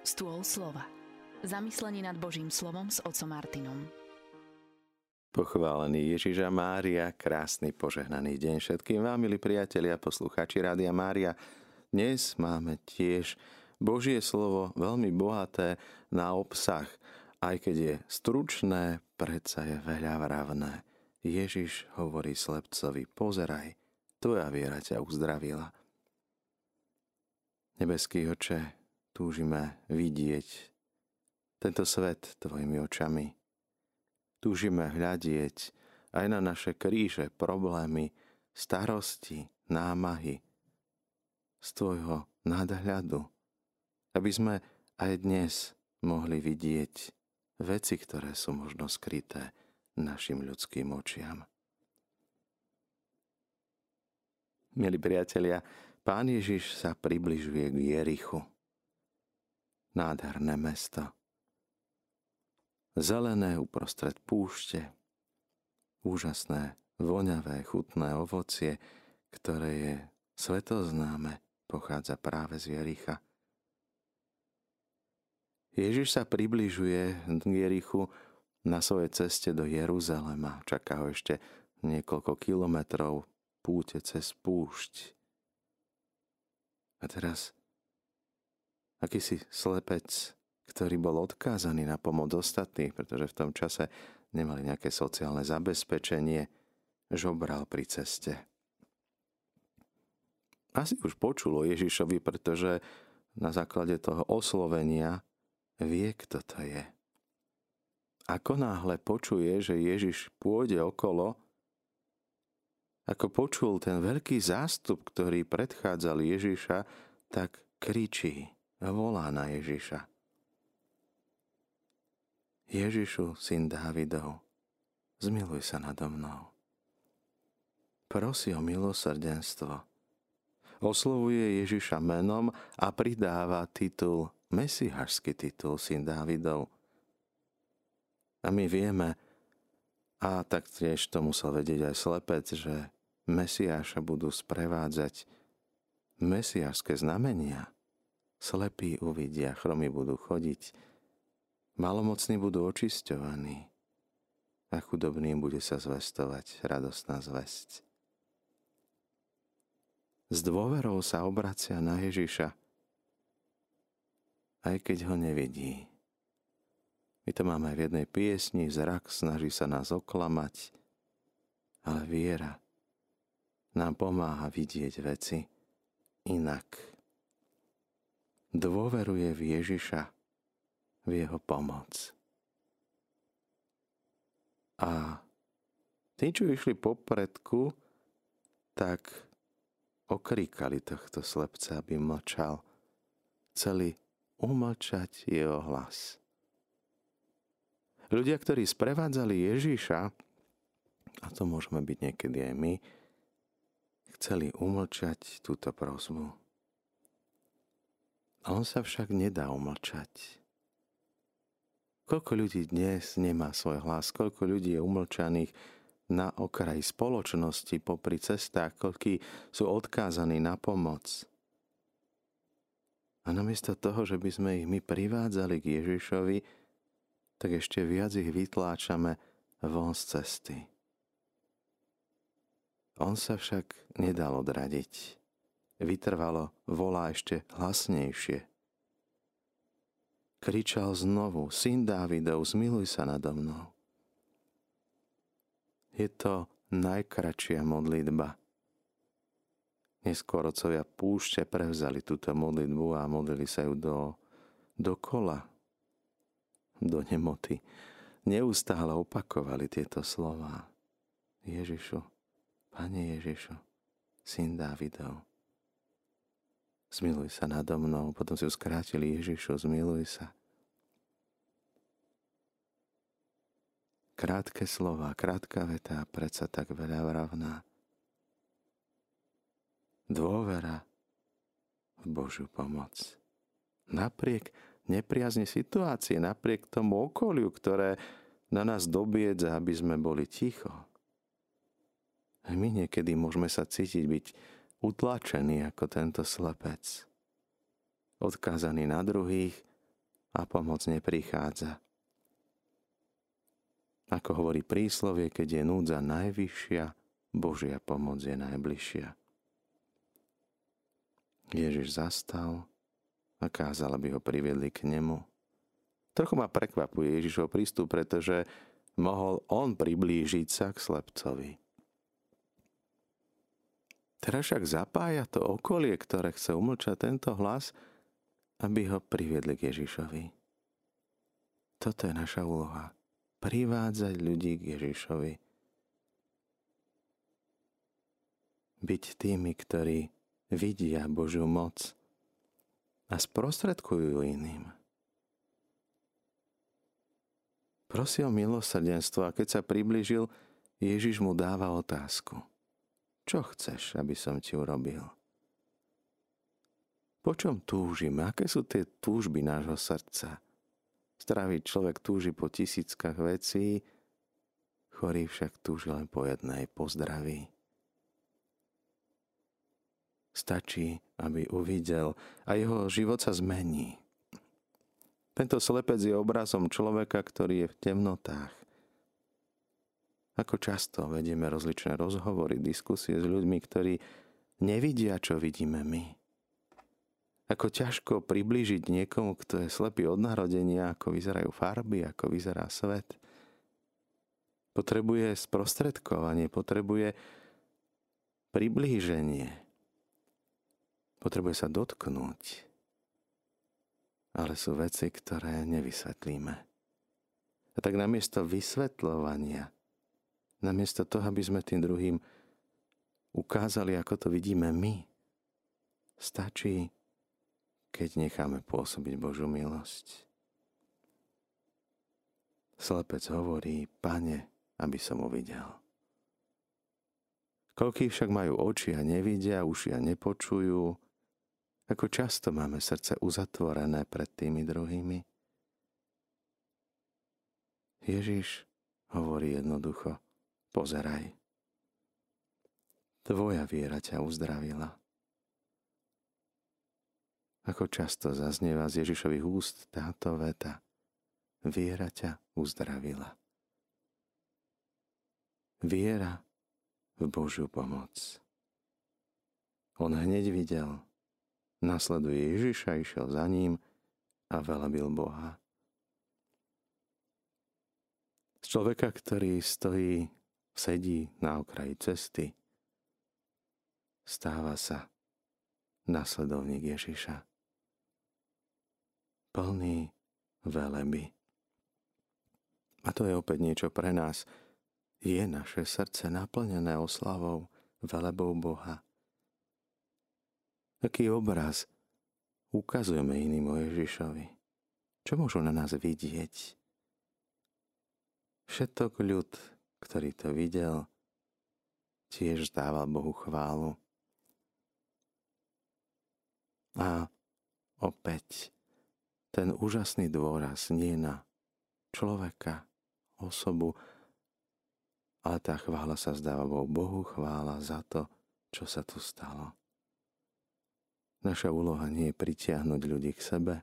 Stôl slova. Zamyslenie nad Božím slovom s otcom Martinom. Pochválený Ježiša Mária, krásny požehnaný deň všetkým vám, milí priatelia, poslucháči Rádia Mária. Dnes máme tiež Božie slovo veľmi bohaté na obsah, aj keď je stručné, predsa je veľa vravné. Ježiš hovorí slepcovi, pozeraj, tvoja viera ťa uzdravila. Nebeský oče, túžime vidieť tento svet tvojimi očami. Túžime hľadieť aj na naše kríže, problémy, starosti, námahy z tvojho nadhľadu, aby sme aj dnes mohli vidieť veci, ktoré sú možno skryté našim ľudským očiam. Milí priatelia, Pán Ježiš sa približuje k Jerichu. Nádherné mesto. Zelené uprostred púšte. Úžasné, voňavé, chutné ovocie, ktoré je svetoznáme, pochádza práve z Jericha. Ježiš sa približuje k Jerichu na svojej ceste do Jeruzalema. Čaká ho ešte niekoľko kilometrov púte cez púšť. A teraz akýsi slepec, ktorý bol odkázaný na pomoc ostatných, pretože v tom čase nemali nejaké sociálne zabezpečenie, žobral pri ceste. Asi už počul o Ježišovi, pretože na základe toho oslovenia vie, kto to je. Ako náhle počuje, že Ježiš pôjde okolo, ako počul ten veľký zástup, ktorý predchádzal Ježiša, tak kričí volá na Ježiša. Ježišu, syn Dávidov, zmiluj sa nado mnou. Prosí o milosrdenstvo. Oslovuje Ježiša menom a pridáva titul, mesihašský titul, syn Dávidov. A my vieme, a taktiež to musel vedieť aj slepec, že Mesiáša budú sprevádzať mesiášske znamenia. Slepí uvidia, chromy budú chodiť, malomocní budú očisťovaní a chudobným bude sa zvestovať radostná zväzť. S dôverou sa obracia na Ježiša, aj keď ho nevidí. My to máme v jednej piesni, zrak snaží sa nás oklamať, ale viera nám pomáha vidieť veci inak. Dôveruje v Ježiša, v jeho pomoc. A tí, čo išli popredku, tak okríkali tohto slepca, aby mlčal. Chceli umlčať jeho hlas. Ľudia, ktorí sprevádzali Ježiša, a to môžeme byť niekedy aj my, chceli umlčať túto prozbu. On sa však nedá umlčať. Koľko ľudí dnes nemá svoj hlas, koľko ľudí je umlčaných na okraji spoločnosti, popri cestách, koľkí sú odkázaní na pomoc. A namiesto toho, že by sme ich my privádzali k Ježišovi, tak ešte viac ich vytláčame von z cesty. On sa však nedal odradiť. Vytrvalo volá ešte hlasnejšie. Kričal znovu, syn Dávidov, zmiluj sa nado mnou. Je to najkračšia modlitba. Neskôr otcovia púšte prevzali túto modlitbu a modlili sa ju do, do kola, do nemoty. Neustále opakovali tieto slova. Ježišu, Pane Ježišu, syn Dávidov, zmiluj sa nado mnou. Potom si ju skrátili Ježišu, zmiluj sa. Krátke slova, krátka veta, predsa tak veľa vravná. Dôvera v Božiu pomoc. Napriek nepriazne situácie, napriek tomu okoliu, ktoré na nás dobiedza, aby sme boli ticho my niekedy môžeme sa cítiť byť utlačení ako tento slepec. Odkázaný na druhých a pomoc neprichádza. Ako hovorí príslovie, keď je núdza najvyššia, Božia pomoc je najbližšia. Ježiš zastal a kázal, aby ho priviedli k nemu. Trochu ma prekvapuje Ježišov prístup, pretože mohol on priblížiť sa k slepcovi. Teraz však zapája to okolie, ktoré chce umlčať tento hlas, aby ho priviedli k Ježišovi. Toto je naša úloha privádzať ľudí k Ježišovi. Byť tými, ktorí vidia Božiu moc a sprostredkujú iným. Prosil milosrdenstvo a keď sa priblížil, Ježiš mu dáva otázku. Čo chceš, aby som ti urobil? Po čom túžime? Aké sú tie túžby nášho srdca? Zdravý človek túži po tisíckach vecí, chorý však túži len po jednej, po. Stačí, aby uvidel a jeho život sa zmení. Tento slepec je obrazom človeka, ktorý je v temnotách. Ako často vedieme rozličné rozhovory, diskusie s ľuďmi, ktorí nevidia, čo vidíme my. Ako ťažko priblížiť niekomu, kto je slepý od narodenia, ako vyzerajú farby, ako vyzerá svet. Potrebuje sprostredkovanie, potrebuje priblíženie. Potrebuje sa dotknúť. Ale sú veci, ktoré nevysvetlíme. A tak namiesto vysvetľovania, namiesto toho, aby sme tým druhým ukázali, ako to vidíme my, stačí keď necháme pôsobiť Božú milosť. Slepec hovorí, pane, aby som uvidel. Koľký však majú oči a nevidia, uši a nepočujú, ako často máme srdce uzatvorené pred tými druhými. Ježiš hovorí jednoducho, pozeraj. Tvoja viera ťa uzdravila. Ako často zaznieva z Ježišových úst táto veta. Viera ťa uzdravila. Viera v Božiu pomoc. On hneď videl, nasleduje Ježiša, išiel za ním a velebil Boha. Z človeka, ktorý stojí, sedí na okraji cesty, stáva sa nasledovník Ježiša plný veleby. A to je opäť niečo pre nás. Je naše srdce naplnené oslavou, velebou Boha. Aký obraz ukazujeme iným o Ježišovi? Čo môžu na nás vidieť? Všetok ľud, ktorý to videl, tiež dával Bohu chválu. A opäť ten úžasný dôraz nie na človeka, osobu, ale tá chvála sa zdáva Bohu. Bohu chvála za to, čo sa tu stalo. Naša úloha nie je pritiahnuť ľudí k sebe,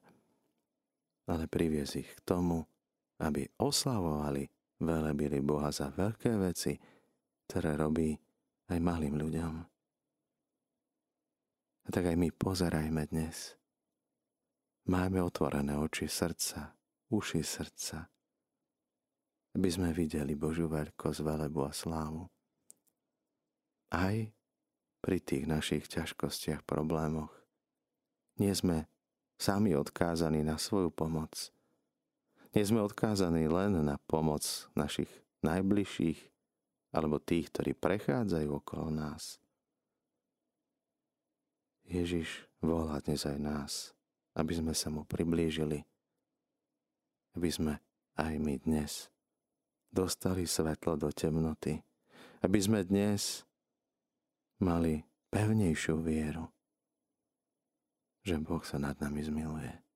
ale priviesť ich k tomu, aby oslavovali, velebili Boha za veľké veci, ktoré robí aj malým ľuďom. A tak aj my pozerajme dnes Máme otvorené oči srdca, uši srdca, aby sme videli Božiu veľkosť, velebu a slávu. Aj pri tých našich ťažkostiach, problémoch. Nie sme sami odkázaní na svoju pomoc. Nie sme odkázaní len na pomoc našich najbližších alebo tých, ktorí prechádzajú okolo nás. Ježiš volá dnes aj nás aby sme sa mu priblížili, aby sme aj my dnes dostali svetlo do temnoty, aby sme dnes mali pevnejšiu vieru, že Boh sa nad nami zmiluje.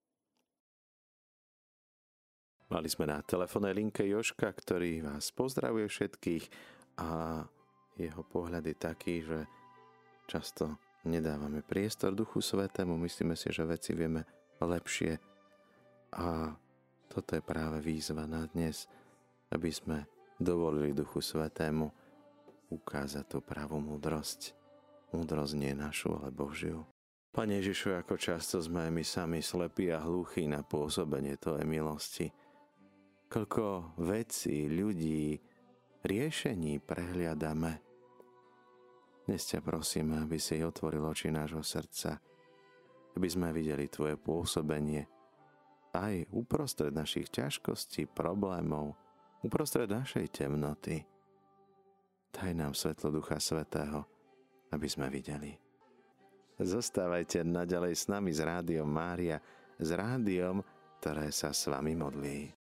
Mali sme na telefónnej linke Joška, ktorý vás pozdravuje všetkých a jeho pohľad je taký, že často nedávame priestor Duchu Svetému, myslíme si, že veci vieme lepšie A toto je práve výzva na dnes, aby sme dovolili Duchu Svetému ukázať tú pravú múdrosť. Múdrosť nie našu, ale Božiu. Pane Ježišu, ako často sme my sami slepí a hluchí na pôsobenie Tvojej milosti. Koľko vecí, ľudí, riešení prehliadame. Dnes ťa prosíme, aby si otvoril oči nášho srdca, aby sme videli Tvoje pôsobenie aj uprostred našich ťažkostí, problémov, uprostred našej temnoty. Daj nám svetlo Ducha Svetého, aby sme videli. Zostávajte naďalej s nami z Rádiom Mária, s rádiom, ktoré sa s vami modlí.